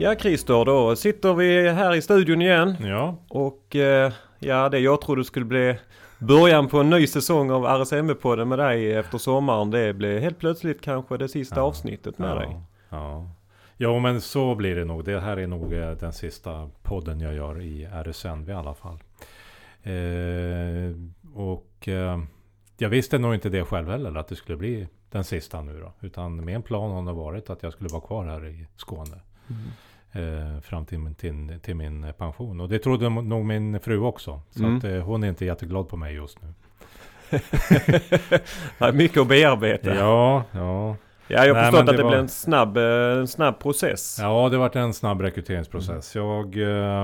Ja Christer, då sitter vi här i studion igen. Ja, Och eh, ja, det jag trodde skulle bli början på en ny säsong av RSMB-podden med dig efter sommaren. Det blev helt plötsligt kanske det sista Ja. avsnittet med ja, dig. Ja. ja, men så blir det nog. Det här är nog eh, den sista podden jag gör i RSNV i alla fall. Eh, och eh, jag visste nog inte det själv heller att det skulle bli den sista nu då. Utan min plan har nog varit att jag skulle vara kvar här i Skåne. Eh, fram till, min- till, till min pension. Och det trodde nog min fru också. Så Mm. att, eh, hon är inte jätteglad på mig just nu. Det är mycket att bearbeta. Ja, Ja, ja. jag har förstått men att det det var- blev en snabb, eh, en snabb process. Ja, det varit en snabb rekryteringsprocess. Jag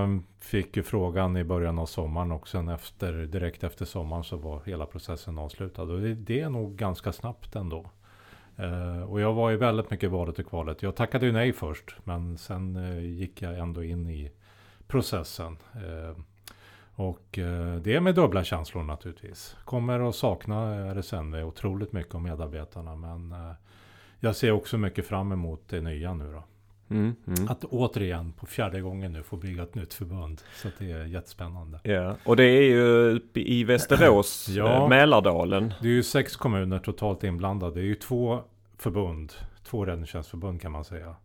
eh, fick ju frågan i början av sommaren och sen efter, direkt efter sommaren så var hela processen avslutad. Och det, det är nog ganska snabbt ändå. Uh, och jag var ju väldigt mycket valet och kvalet. Jag tackade ju nej först, men sen uh, gick jag ändå in i processen. Uh, och det är med dubbla känslor naturligtvis. Kommer att sakna RSNV otroligt mycket om medarbetarna, men jag ser också mycket fram emot det nya nu då. Mm, mm. Att återigen på fjärde gången nu få bygga ett nytt förbund. Så det är jättespännande. Ja, och det är ju uppe i Västerås, Ja. eh, Mälardalen. Det är ju sex kommuner totalt inblandade. Det är ju två förbund, två räddningstjänstförbund kan man säga.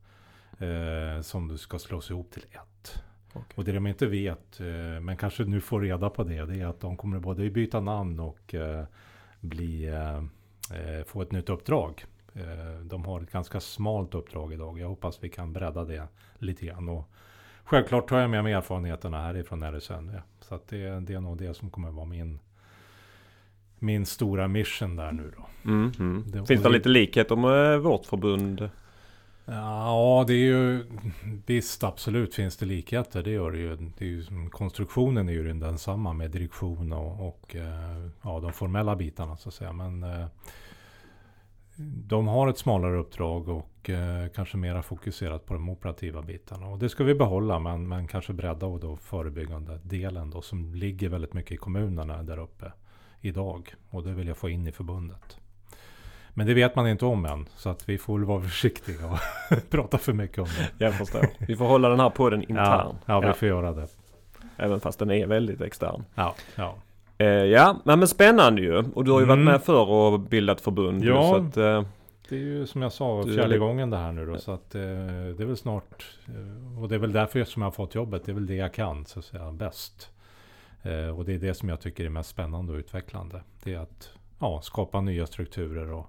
Eh, som du ska slås ihop till ett. Okej. Och det de inte vet, eh, men kanske nu får reda på det, det är att de kommer både byta namn och eh, bli, eh, eh, få ett nytt uppdrag. Eh, de har ett ganska smalt uppdrag idag. Jag hoppas vi kan bredda det lite grann. Och självklart tar jag med mig erfarenheterna härifrån RSN. Ja. Så att det, det är nog det som kommer vara min, min stora mission där nu då. Mm, mm. Det- Finns det det- lite likheter med vårt förbund? Ja, det är ju visst absolut finns det likheter. Det gör det ju. Det är ju konstruktionen är ju den densamma med direktion och, och eh, ja, de formella bitarna så att säga. Men eh, de har ett smalare uppdrag och eh, kanske mera fokuserat på de operativa bitarna. Och det ska vi behålla men, men kanske bredda och då förebyggande delen då som ligger väldigt mycket i kommunerna där uppe idag. Och det vill jag få in i förbundet. Men det vet man inte om än. Så att vi får väl vara försiktiga och prata för mycket om det. Jag förstår. Vi får hålla den här podden intern. Ja, ja, vi Ja, får göra det. Även fast den är väldigt extern. Ja, ja. Eh, ja, men men spännande ju. Och du har ju varit Mm. med förr och bildat förbund. Ja. Att, eh, Det är ju som jag sa Du fjärde gången det här nu då. Så att eh, det är väl snart. Eh, och det är väl därför som jag har fått jobbet. Det är väl det jag kan så att säga bäst. Eh, och det är det som jag tycker är mest spännande och utvecklande. Det är att ja, skapa nya strukturer och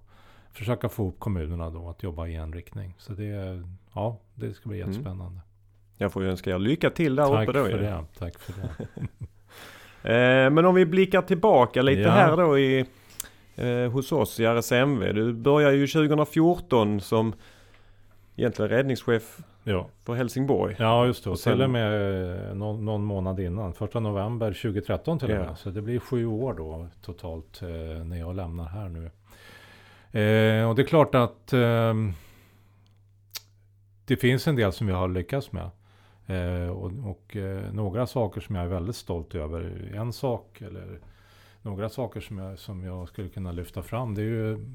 försöka få upp kommunerna då att jobba i en riktning. Så det, ja, det ska bli Mm. jättespännande. jag får ju önska er lycka till där Tack uppe då för det. Tack för det. Eh, men om vi blickar tillbaka lite Ja. här då i, eh, hos oss i RSMV. Du började ju 2014 som egentligen räddningschef Ja. för Helsingborg. Ja, just det. Och sen- till och med eh, någon, någon månad innan. Första november 2013 till och Ja. med. Så det blir sju år då totalt eh, när jag lämnar här nu. Eh, och det är klart att eh, det finns en del som jag har lyckats med. Eh, och och eh, några saker som jag är väldigt stolt över. En sak, eller några saker som jag, som jag skulle kunna lyfta fram. Det är ju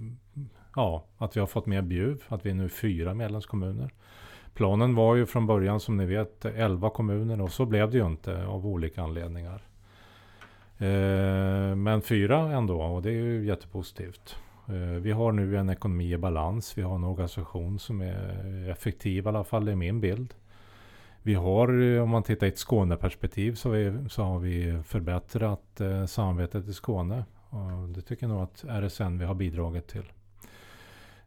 ja, att vi har fått med Bjuv. Att vi är nu fyra medlemskommuner. Planen var ju från början som ni vet 11 kommuner och så blev det ju inte av olika anledningar. Eh, men fyra ändå och det är ju jättepositivt. Eh, vi har nu en ekonomi i balans. Vi har en organisation som är effektiv i alla fall i min bild. Vi har, eh, om man tittar i ett Skåneperspektiv så, vi, så har vi förbättrat eh, samarbetet i Skåne. Och det tycker jag nog att RSN vi har bidragit till.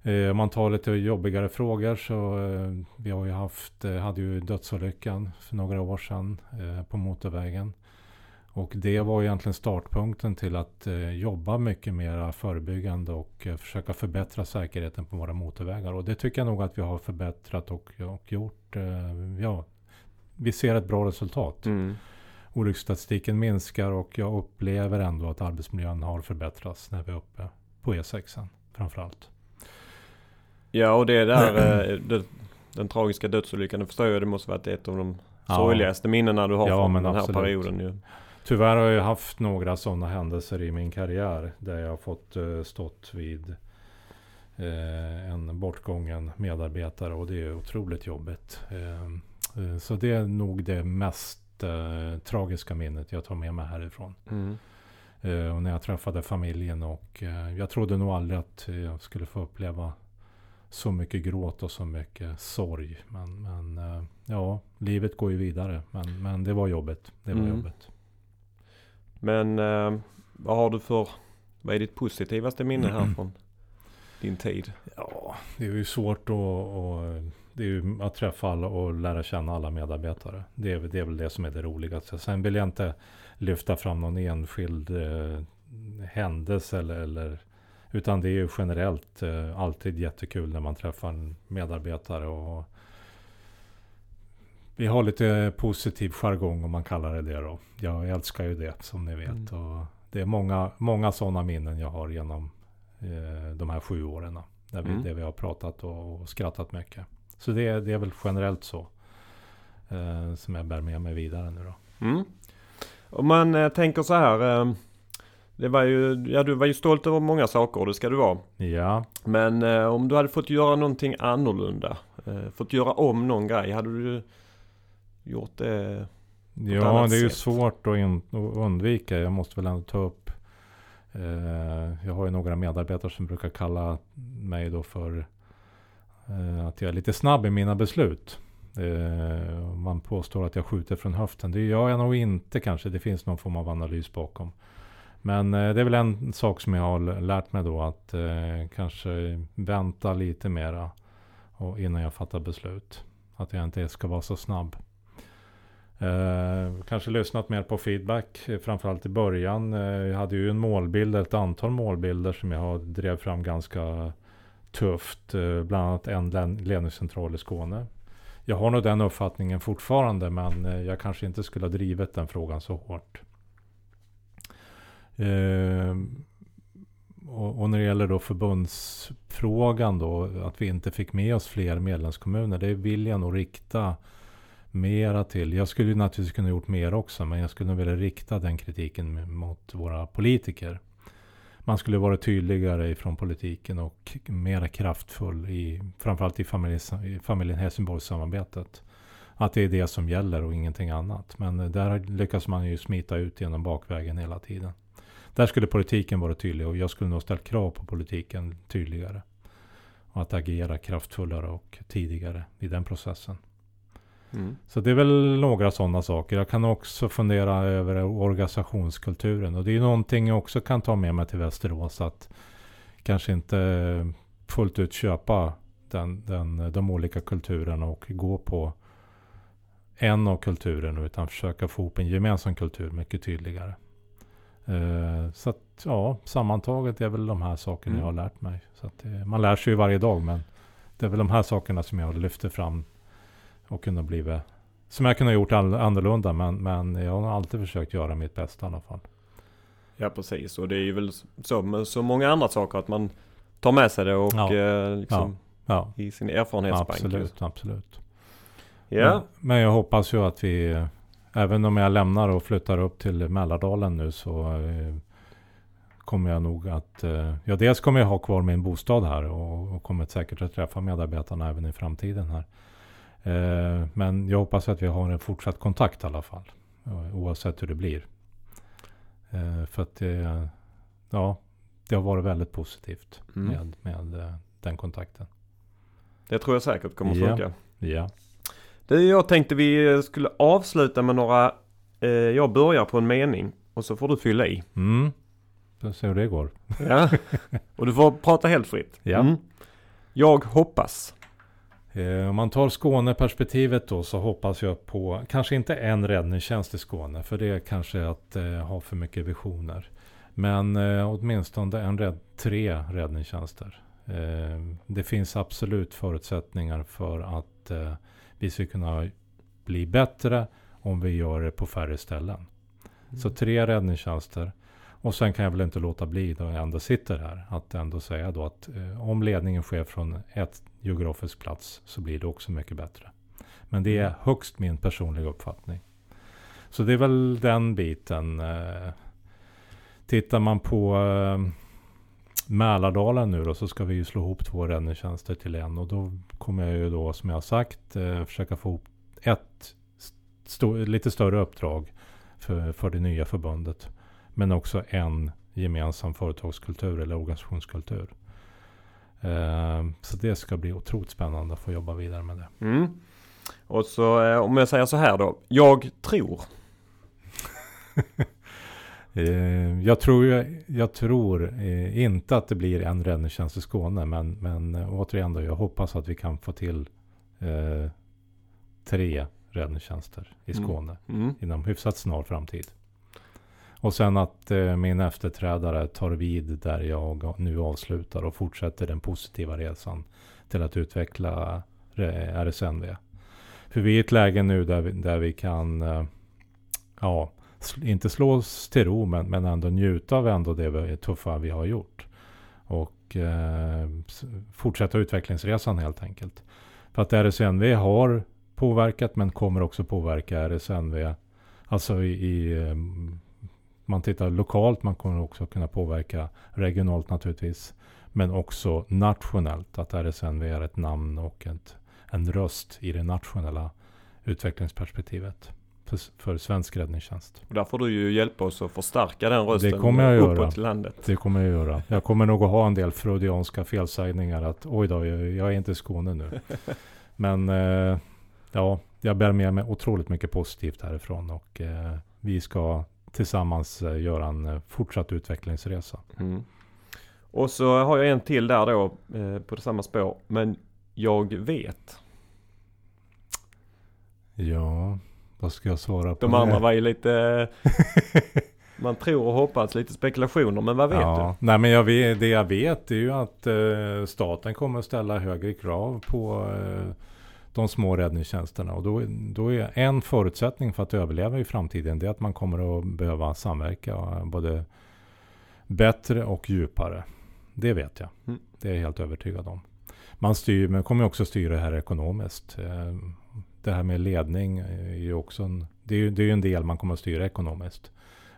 Eh, Om man tar lite jobbigare frågor så eh, vi har ju haft, eh, hade ju dödsolyckan för några år sedan eh, på motorvägen. Och det var egentligen startpunkten till att eh, jobba mycket mer förebyggande och eh, försöka förbättra säkerheten på våra motorvägar. Och det tycker jag nog att vi har förbättrat och, och gjort. Eh, ja, vi ser ett bra resultat. Mm. Olycksstatistiken minskar och jag upplever ändå att arbetsmiljön har förbättrats när vi är uppe på E6 framförallt. Ja och det där, eh, det, den tragiska dödsolyckan, det förstår jag, det måste varit ett av de Ja. sorgligaste minnena du har Ja, från den här absolut. perioden ju. Tyvärr har jag haft några sådana händelser i min karriär. Där jag har fått eh, stått vid eh, en bortgången medarbetare. Och det är otroligt jobbigt. Eh, så det är nog det mest eh, tragiska minnet jag tar med mig härifrån. Mm. Eh, och när jag träffade familjen och eh, jag trodde nog aldrig att jag skulle få uppleva så mycket gråt och så mycket sorg. Men, men eh, ja, livet går ju vidare. Men, men det var jobbigt. Det var Mm. jobbigt. Men eh, vad har du för, vad är ditt positivaste minne här från din tid? Ja, det är ju svårt att, och, det är ju att träffa alla och lära känna alla medarbetare. Det är, det är väl det som är det roligaste. Sen vill jag inte lyfta fram någon enskild eh, händelse eller, eller utan det är ju generellt eh, alltid jättekul när man träffar en medarbetare och vi har lite positiv jargong om man kallar det det då. Jag älskar ju det som ni vet. Och det är många, många sådana minnen jag har genom eh, de här sju åren. Där vi, Mm. där vi har pratat och, och skrattat mycket. Så det, är- det är väl generellt så. Eh, som jag bär med mig vidare nu då. Mm. Om man eh, tänker så här. Eh, det var ju, ja du var ju stolt över många saker och det ska du vara. Ja, Men eh, om du hade fått göra någonting annorlunda. Eh, fått göra om någon grej. Hade du gjort det? ja annat det är ju sätt. svårt att, in, att undvika. Jag måste väl ändå ta upp. Eh, jag har ju några medarbetare som brukar kalla mig då för Eh, att jag är lite snabb i mina beslut. Eh, man påstår att jag skjuter från höften. Det gör jag nog inte kanske. Det finns någon form av analys bakom. Men eh, det är väl en sak som jag har lärt mig då att kanske vänta lite mera och innan jag fattar beslut. Att jag inte ska vara så snabb. Eh, kanske lyssnat mer på feedback, framförallt i början. Eh, jag hade ju en målbild, ett antal målbilder som jag drev fram ganska tufft. Eh, bland annat en ledningscentral i Skåne. Jag har nog den uppfattningen fortfarande, men eh, jag kanske inte skulle ha drivit den frågan så hårt. Ehm, och, och när det gäller då förbundsfrågan då, att vi inte fick med oss fler medlemskommuner, det vill jag nog rikta mera till. Jag skulle ju naturligtvis kunna gjort mer också, men jag skulle nog vilja rikta den kritiken mot våra politiker. Man skulle vara tydligare ifrån politiken och mera kraftfull i framförallt i familjen, i familjen Helsingborgssamarbetet. Att det är det som gäller och ingenting annat. Men där lyckas man ju smita ut genom bakvägen hela tiden. Där skulle politiken vara tydlig och jag skulle nog ställt krav på politiken tydligare. Och att agera kraftfullare och tidigare i den processen. Mm. Så det är väl några sådana saker. Jag kan också fundera över organisationskulturen. Och det är någonting jag också kan ta med mig till Västerås. Att kanske inte fullt ut köpa den, den, de olika kulturerna och gå på en av kulturerna. Utan försöka få ihop en gemensam kultur mycket tydligare. Eh, så att ja, sammantaget är väl de här sakerna Mm. jag har lärt mig. Så att, eh, man lär sig ju varje dag men det är väl de här sakerna som jag lyfter fram och kunna blivit som jag kunde ha gjort all, annorlunda men, men jag har alltid försökt göra mitt bästa i alla fall. Ja precis och det är ju väl så med så många andra saker att man tar med sig det och Ja. eh, liksom Ja, i sin erfarenhetsbank. absolut, absolut. Ja. Men, men jag hoppas ju att vi, även om jag lämnar och flyttar upp till Mälardalen nu så eh, kommer jag nog att, eh, ja dels kommer jag ha kvar min bostad här och, och kommer säkert att träffa medarbetarna även i framtiden här. Eh, men jag hoppas att vi har en fortsatt kontakt i alla fall. eh, Oavsett hur det blir. Eh, för att det, ja, det har varit väldigt positivt Mm. med, med den kontakten. Det tror jag säkert kommer att Ja. funka. Ja, Det jag tänkte vi skulle avsluta med några, eh, jag börjar på en mening och så får du fylla i. mm. Får se hur det går. Ja. och du får prata helt fritt. Ja. Mm. Jag hoppas. Eh, om man tar Skåneperspektivet då så hoppas jag på, kanske inte en räddningstjänst i Skåne, för det är kanske att eh, ha för mycket visioner. Men eh, åtminstone en rädd, tre räddningstjänster. Eh, det finns absolut förutsättningar för att eh, vi ska kunna bli bättre om vi gör det på färre ställen. Så tre räddningstjänster. Och sen kan jag väl inte låta bli då jag ändå sitter här. Att ändå säga då att eh, om ledningen sker från ett geografisk plats så blir det också mycket bättre. Men det är högst min personliga uppfattning. Så det är väl den biten. Eh, tittar man på eh, Mälardalen nu då så ska vi ju slå ihop två räddningstjänster till en. Och då kommer jag ju då som jag har sagt eh, försöka få ihop ett st lite större uppdrag för, för det nya förbundet. Men också en gemensam företagskultur eller organisationskultur. Eh, så det ska bli otroligt spännande att få jobba vidare med det. Mm. Och så eh, om jag säger så här då. Jag tror. Eh, jag tror, jag tror eh, inte att det blir en räddningstjänst i Skåne. Men, men återigen då, jag hoppas att vi kan få till tre räddningstjänster i Mm. Skåne Mm. inom hyfsat snar framtid. Och sen att eh, min efterträdare tar vid där jag nu avslutar och fortsätter den positiva resan till att utveckla eh, RSNV. För vi är i ett läge nu där vi, där vi kan, eh, ja, inte slå oss till ro men, men ändå njuta av ändå det vi, tuffa vi har gjort. Och eh, fortsätta utvecklingsresan helt enkelt. För att RSNV har påverkat men kommer också påverka RSNV. Alltså i, i eh, man tittar lokalt, man kommer också kunna påverka regionalt naturligtvis. Men också nationellt, att RSNV är ett namn och ett, en röst i det nationella utvecklingsperspektivet för, för svensk räddningstjänst. Och där får du ju hjälpa oss att förstärka den rösten. Det kommer jag uppåt göra. landet. Det kommer jag göra. Jag kommer nog att ha en del freudianska felsägningar att oj då, jag, jag är inte i Skåne nu. Men eh, ja, jag bär med mig otroligt mycket positivt härifrån och eh, vi ska tillsammans eh, göra en eh, fortsatt utvecklingsresa. Mm. Och så har jag en till där då eh, på samma spår. Men jag vet. Ja, vad ska jag svara på De det? andra var ju lite... Man tror och hoppas lite spekulationer. Men vad vet ja, Nej, men jag vet, det jag vet är ju att eh, staten kommer ställa högre krav på eh, de små räddningstjänsterna. Och då, då är en förutsättning för att överleva i framtiden det är att man kommer att behöva samverka både bättre och djupare. Det vet jag. Mm. Det är jag helt övertygad om. Man styr, men kommer också styra det här ekonomiskt. Eh, Det här med ledning är ju också en, det är det är en del man kommer att styra ekonomiskt.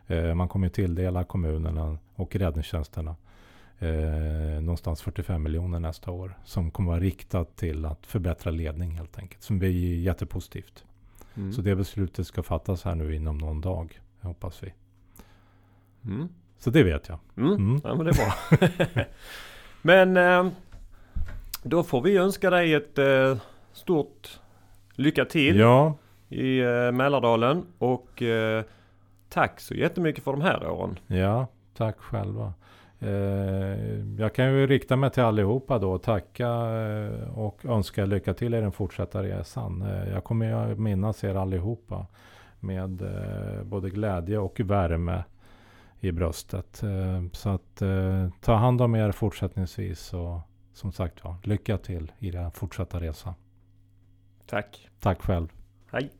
Eh, Man kommer att tilldela kommunerna och räddningstjänsterna eh, någonstans 45 miljoner nästa år. Som kommer vara riktat till att förbättra ledning helt enkelt. Som blir jättepositivt. Mm. Så det beslutet ska fattas här nu inom någon dag. Hoppas vi. Mm. Så det vet jag. Mm. Mm. Ja men det är bra. men eh, då får vi önska dig ett eh, stort lycka till Ja, i eh, Mälardalen. Och eh, tack så jättemycket för de här åren. ja, tack själva. Eh, jag kan ju rikta mig till allihopa då och tacka eh, och önska lycka till i den fortsatta resan. Eh, jag kommer att minnas er allihopa med både glädje och värme i bröstet. Så att ta hand om er fortsättningsvis och som sagt var, lycka till i den fortsatta resan. Tack. Tack själv. Hej.